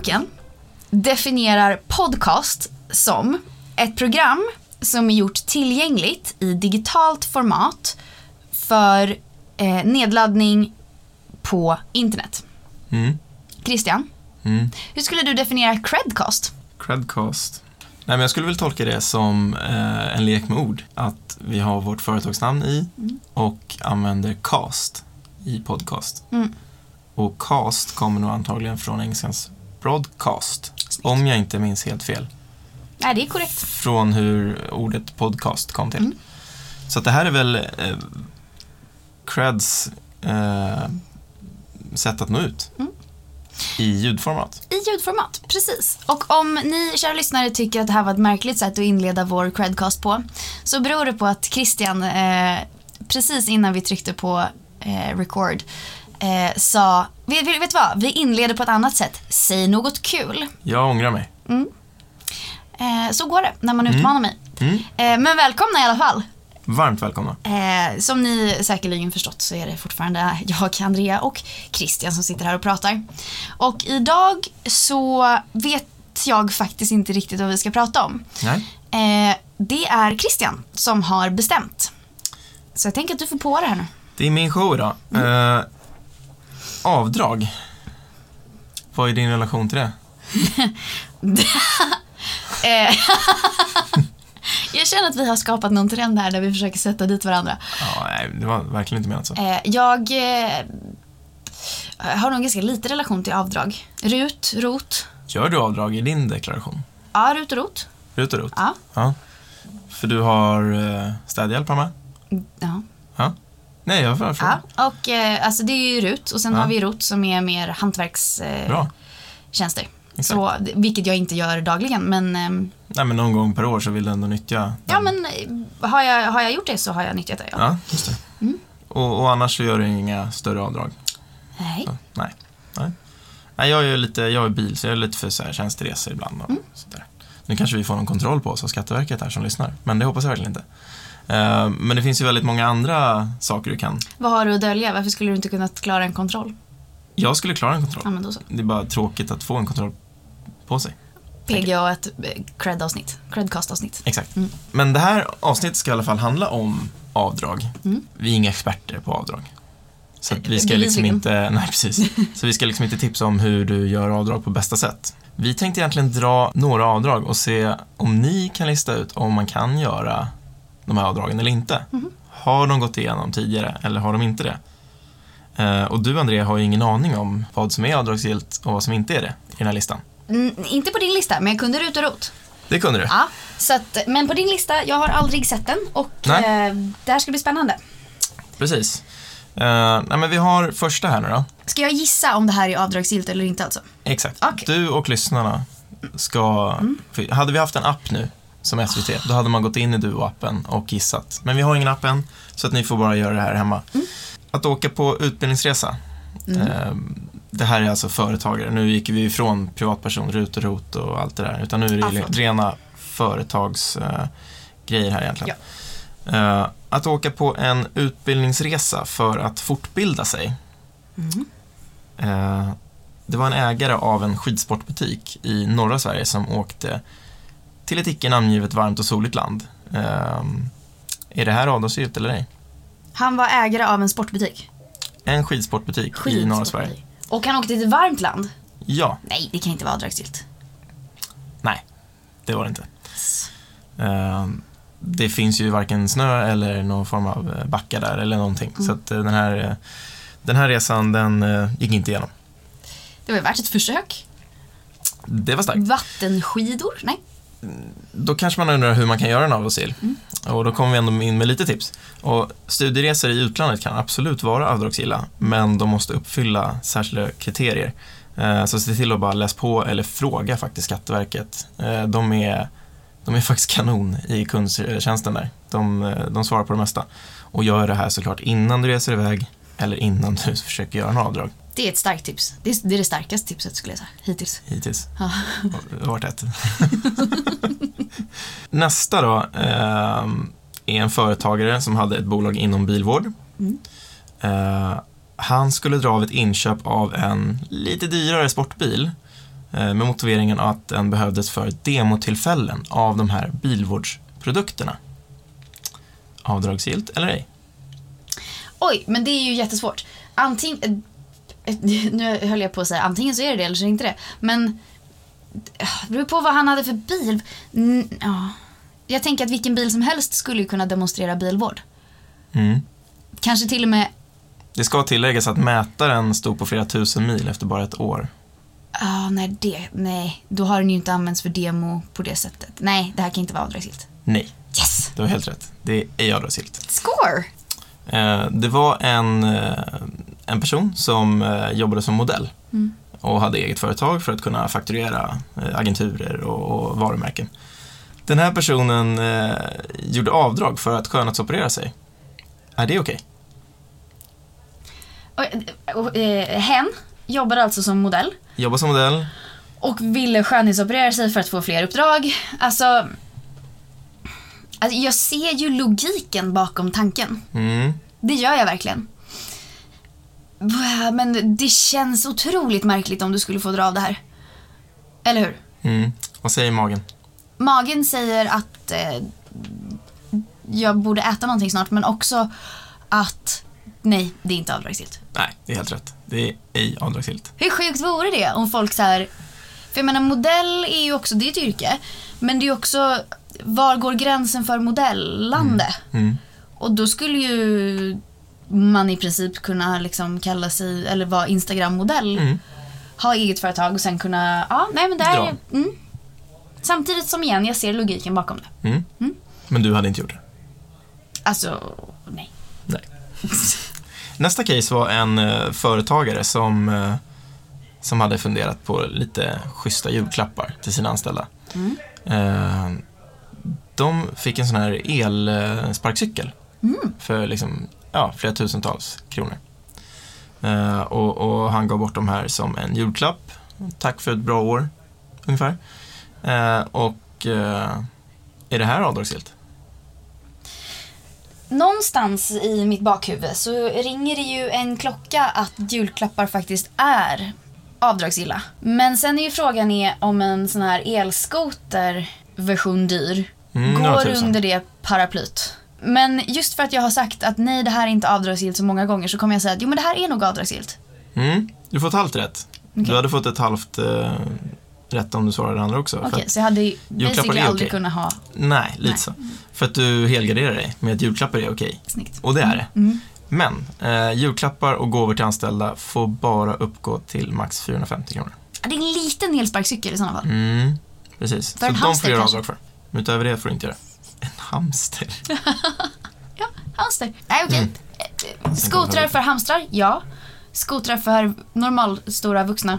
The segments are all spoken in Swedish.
Ordboken definierar podcast som ett program som är gjort tillgängligt i digitalt format för eh, nedladdning på internet. Mm. Christian, Mm. hur skulle du definiera credcast? Credcast. Nej, men jag skulle väl tolka det som eh, en lek med ord. Att vi har vårt företagsnamn i och använder cast i podcast. Mm. Och cast kommer nog antagligen från engelskans broadcast. Om jag inte minns helt fel. Nej, det är korrekt. Från hur ordet podcast kom till. Mm. Så det här är väl eh, creds eh, sätt att nå ut. Mm. I ljudformat. I ljudformat, precis. Och om ni kära lyssnare tycker att det här var ett märkligt sätt att inleda vår credcast på så beror det på att Christian eh, precis innan vi tryckte på eh, record eh, sa, vet, vet, du vad, vi inleder på ett annat sätt. Säg något kul. Jag ångrar mig. Eh, så går det när man utmanar mig. Mm. Eh, men välkomna i alla fall. Varmt välkomna. Eh, som ni säkerligen förstått så är det fortfarande jag, Andrea och Christian som sitter här och pratar. Och idag så vet jag faktiskt inte riktigt vad vi ska prata om. Nej. Eh, det är Christian som har bestämt. Så jag tänker att du får på det här nu. Det är min show idag. Eh, avdrag. Vad är din relation till det? Jag känner att vi har skapat någon trend här där vi försöker sätta dit varandra. Ja, nej, det var verkligen inte menat så. Eh, jag eh, har nog ganska lite relation till avdrag. RUT, ROT. Gör du avdrag i din deklaration? Ja, RUT och ROT. RUT och ROT? Ja. Ja. För du har eh, städhjälp med? ja. Ja. Nej, jag fråga. Ja, och eh, alltså det är ju RUT och sen Ja. har vi ROT som är mer hantverkstjänster. Eh, så, vilket jag inte gör dagligen men ehm, Nej, men någon gång per år så vill du ändå nyttja ja den. men eh, har jag, har jag gjort det så har jag nyttjat det. Ja. Ja, just det. Mm. Och, och annars så gör du inga större avdrag? Nej. Ja, nej. nej. Nej, jag är lite, jag är bil så jag är lite för så här, tjänsteresor ibland och Mm. sådär. Nu kanske vi får någon kontroll på oss av Skatteverket här som lyssnar, men det hoppas jag verkligen inte. Eh, men det finns ju väldigt många andra saker du kan. Vad har du att dölja? Varför skulle du inte kunnat klara en kontroll? Jag skulle klara en kontroll. Ja. Det är bara tråkigt att få en kontroll på sig. PGA ett eh, cred-avsnitt. Credcast-avsnitt. Exakt. Mm. Men det här avsnittet ska i alla fall handla om avdrag. Mm. Vi är inga experter på avdrag. Så vi ska Bevisligen. liksom inte, nej precis. Så vi ska liksom inte tipsa om hur du gör avdrag på bästa sätt. Vi tänkte egentligen dra några avdrag och se om ni kan lista ut om man kan göra de här avdragen eller inte. Mhm. Har de gått igenom tidigare eller har de inte det? Eh, Och du Andrea har ju ingen aning om vad som är avdragsgillt och vad som inte är det i den här listan. Mm, inte på din lista, men jag kunde RUT och ROT. Det kunde du? Ja, så att, men på din lista, jag har aldrig sett den och eh, det här ska bli spännande. Precis. Eh, nej, men vi har första här nu då. Ska jag gissa om det här är avdragsgillt eller inte alltså? Exakt. Okej. Du och lyssnarna ska... för Hade vi haft en app nu, som SVT, då hade man gått in i Duo-appen och gissat. Men vi har ingen app än, så att ni får bara göra det här hemma. Att åka på utbildningsresa. Eh, det här är alltså företagare. Nu gick vi ifrån privatperson, RUT och ROT och allt det där. Utan nu är det Ja, förlåt. rena företagsgrejer grejer här egentligen. Eh, att åka på en utbildningsresa för att fortbilda sig. Mm. Eh, det var en ägare av en skidsportbutik i norra Sverige som åkte till ett icke namngivet varmt och soligt land. Eh, är det här avdragsgillt eller ej? Han var ägare av en sportbutik. En skidsportbutik i norra Sverige. Och han åkte till ett varmt land. Ja, Nej, det kan inte vara avdragsgillt. nej, det var det inte. Eh, det finns ju varken snö eller någon form av eh, backar där eller någonting. Så att eh, den här, eh, den här resan den gick inte igenom. Det var värt ett försök. Det var starkt. Vattenskidor? Nej. Då kanske man undrar hur man kan göra en avdragsgill. Och då kommer vi ändå in med lite tips. Och studieresor i utlandet kan absolut vara avdragsgilla, men de måste uppfylla särskilda kriterier. Eh, Så se till att bara läsa på eller fråga faktiskt Skatteverket. Eh, De är, de är faktiskt kanon i kundtjänsten där. De, eh, de svarar på det mesta. Och gör det här såklart innan du reser iväg eller innan du försöker göra en avdrag Det är ett starkt tips. Det är det, starkaste tipset skulle jag säga, hittills. hittills. Ja. Varit ett. Nästa då eh, är en företagare som hade ett bolag inom bilvård. Mm. Eh, han skulle dra av ett inköp av en lite dyrare sportbil eh, med motiveringen att den behövdes för demotillfällen av de här bilvårdsprodukterna. Avdragsgillt eller ej? Oj, men det är ju jättesvårt. Antingen... Nu höll jag på att säga antingen så är det det eller så är det inte det. Men det beror på vad han hade för bil. Ja. Jag tänker att vilken bil som helst skulle ju kunna demonstrera bilvård. Mm. Kanske till och med... Det ska tilläggas att mätaren stod på flera tusen mil efter bara ett år. Ah, nej, det, nej, då har den ju inte använts för demo på det sättet. Nej, det här kan inte vara avdragsgillt. Nej, Yes! du har helt rätt. Det är ej avdragsgillt. Score! Eh, Det var en, eh, en person som eh, jobbade som modell Mm. och hade eget företag för att kunna fakturera agenturer och, och varumärken. Den här personen eh, gjorde avdrag för att skönhetsoperera sig. Är det okej? Eh, hen jobbade alltså som modell Jobba som modell, och ville skönhetsoperera sig för att få fler uppdrag. Alltså, alltså, jag ser ju logiken bakom tanken. mm. Det gör jag verkligen. Men det känns otroligt märkligt om du skulle få dra av det här. Eller hur? Mm. Vad säger magen? Magen säger att eh, jag borde äta någonting snart men också att nej, det är inte avdragsgillt. Nej, det är helt rätt. Det är ej avdragsgillt. Hur sjukt vore det om folk så här... För jag menar modell är ju också, det är ett yrke. Men det är ju också, var går gränsen för modellande? Mm. Och då skulle ju man i princip kunna liksom kalla sig, eller vara Instagram-modell. Mm. Ha eget företag och sen kunna, ja nej men det Dra. är, mm. Samtidigt som igen, jag ser logiken bakom det. Mm. Mm. Men du hade inte gjort det? Alltså, nej. Nej. Nästa case var en eh, företagare som, eh, som hade funderat på lite schyssta julklappar till sina anställda. Mm. De fick en sån här elsparkcykel Mm. för liksom, ja, flera tusentals kronor. Eh, och, och han gav bort de här som en julklapp. Tack för ett bra år, ungefär. Eh, och eh, är det här avdragsgillt? Någonstans i mitt bakhuvud så ringer det ju en klocka att julklappar faktiskt är avdragsgilla. Men sen är ju frågan är om en sån här elskoter version dyr Mm, går under det paraplyt. Men just för att jag har sagt att nej, det här är inte avdragsgillt så många gånger så kommer jag säga att jo, men det här är nog avdragsgillt. Mm, du får ett halvt rätt. Okej. Du hade fått ett halvt eh, rätt om du svarade det andra också. Okej, att, så jag hade basically aldrig okej. kunnat ha nej, lite Nej. så. För att du helgarderar dig med att julklappar är okej. snyggt. Och det är det. Mm. Men eh, julklappar och gåvor till anställda får bara uppgå till max 450 kronor. Det är en liten elsparkcykel i sådana fall. Mm, precis. För så de får göra kanske? avdrag för. Men utöver det får du inte göra. En hamster? Ja, hamster. Nej, okej. Mm. Eh, Skotrar för hamstrar? Ja. Skotrar för normalstora vuxna?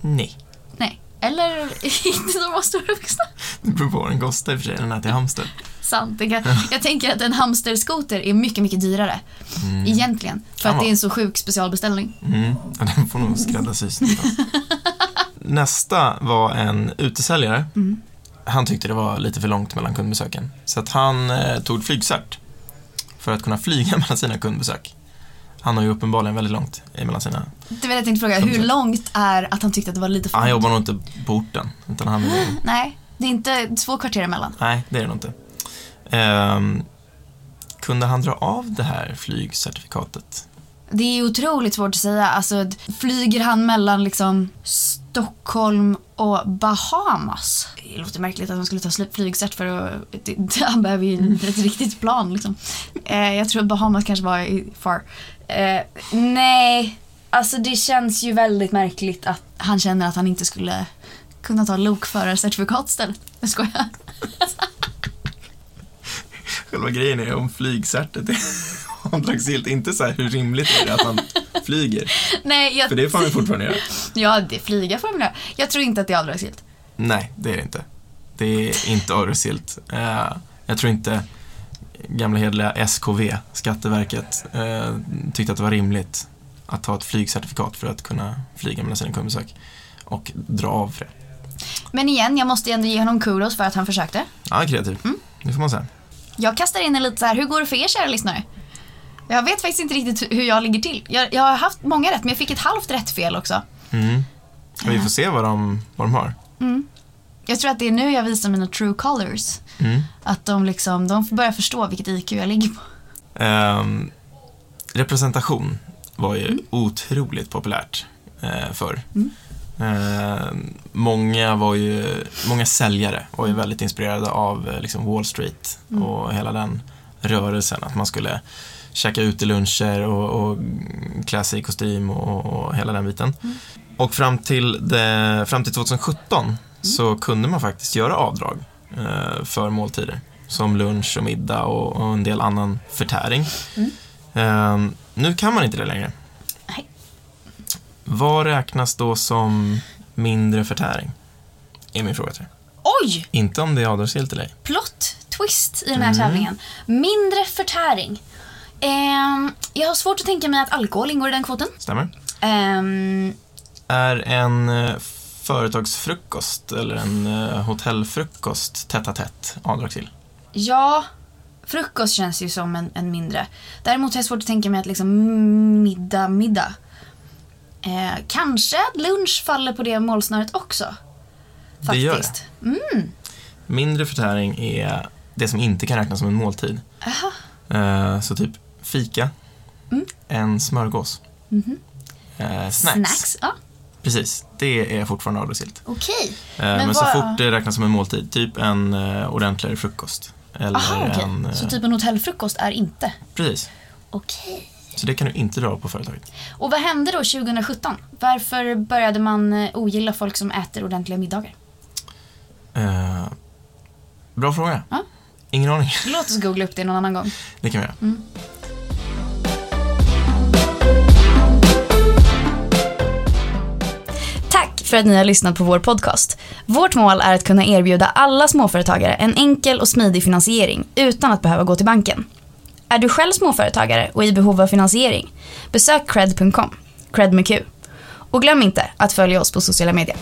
Nej. Nej. Eller inte normalstora vuxna? Det beror på vad den kostar i och för sig, den här till hamster. Sant. Kan, jag tänker att en hamsterskoter är mycket, mycket dyrare. Mm. Egentligen. För att det är en så sjuk specialbeställning. Mm, ja, den får nog skräddarsys. Nästa var en utesäljare. Mm. Han tyckte det var lite för långt mellan kundbesöken. Så att han eh, tog flygcert för att kunna flyga mellan sina kundbesök. Han har ju uppenbarligen väldigt långt mellan sina... Det var jag tänkte fråga. Hur långt är att han tyckte att det var lite för Han långt? jobbar nog inte på orten. Utan han Nej, det är inte två kvarter emellan. nej, det är det nog inte. Ehm, kunde han dra av det här flygcertifikatet? Det är otroligt svårt att säga. Alltså, flyger han mellan liksom Stockholm och Bahamas? Det låter märkligt att han skulle ta flygcert för att... det- Han behöver ju ett riktigt plan liksom. Eh, jag tror att Bahamas kanske var far. Eh, nej, alltså det känns ju väldigt märkligt att han känner att han inte skulle kunna ta lokförarcertifikat istället. Jag skojar. Själva grejen är om flygcertet är avdragsgillt. Inte så här hur rimligt är det att man flyger. Nej, jag... För det får han ju fortfarande göra. Ja, det flyga får man göra. Jag tror inte att det är avdragsgillt. Nej, det är det inte. Det är inte avdragsgillt. Eh, jag tror inte gamla hederliga SKV, Skatteverket, eh, tyckte att det var rimligt att ta ett flygcertifikat för att kunna flyga mellan sina kundbesök och dra av för det. Men igen, jag måste ändå ge honom kudos för att han försökte. Ja, kreativ. Det får man säga. Jag kastar in en lite så här, hur går det för er kära lyssnare? Jag vet faktiskt inte riktigt hur jag ligger till. Jag, jag har haft många rätt, men jag fick ett halvt rätt fel också. Mm. Vi får se vad de, vad de har. Mm. Jag tror att det är nu jag visar mina true colors. Mm. Att de liksom, de får börja förstå vilket IQ jag ligger på. Ehm, representation var ju otroligt populärt eh, förr. Mm. Ehm, många, var ju, många säljare var ju väldigt inspirerade av eh, liksom Wall Street och hela den rörelsen. Att man skulle käka ute luncher och, och klä sig i kostym och, och hela den biten. Och fram till, det, fram till 2017 så kunde man faktiskt göra avdrag eh, för måltider. Som lunch och middag och, och en del annan förtäring. Eh, nu kan man inte det längre. Nej. Vad räknas då som mindre förtäring? Är min fråga till dig. Oj! Inte om det är avdragsgillt eller ej. Plot twist i den här tävlingen. Mindre förtäring. Ehm, jag har svårt att tänka mig att alkohol ingår i den kvoten. Stämmer? Ehm, Är en eh, företagsfrukost eller en eh, hotellfrukost tätt tätt avdragsgill? ja, frukost känns ju som en, en mindre. Däremot har jag svårt att tänka mig att liksom middag, middag. Eh, kanske att lunch faller på det målsnöret också. Det gör det. Faktiskt. Mm. Mindre förtäring är det som inte kan räknas som en måltid. Aha. Eh, Så typ fika, Mm. en smörgås, Mhm. eh, snacks. Snacks. Ja, Precis, det är fortfarande avdragsgillt. okej. Eh, Men, så vad- fort det räknas som en måltid, typ en eh, ordentligare frukost. Eller Aha, okej. en... eh, Så typ en hotellfrukost är inte? Precis, Okej. så det kan du inte dra på företaget. Och vad hände då 2017? Varför började man eh, ogilla folk som äter ordentliga middagar? Eh, bra fråga. Ja. Ingen aning. Låt oss googla upp det någon annan gång. Det kan vi göra. Mm. För att ni har lyssnat på vår podcast. Vårt mål är att kunna erbjuda alla småföretagare en enkel och smidig finansiering utan att behöva gå till banken. Är du själv småföretagare och i behov av finansiering? Besök cred.com, cred med Q. Och glöm inte att följa oss på sociala medier.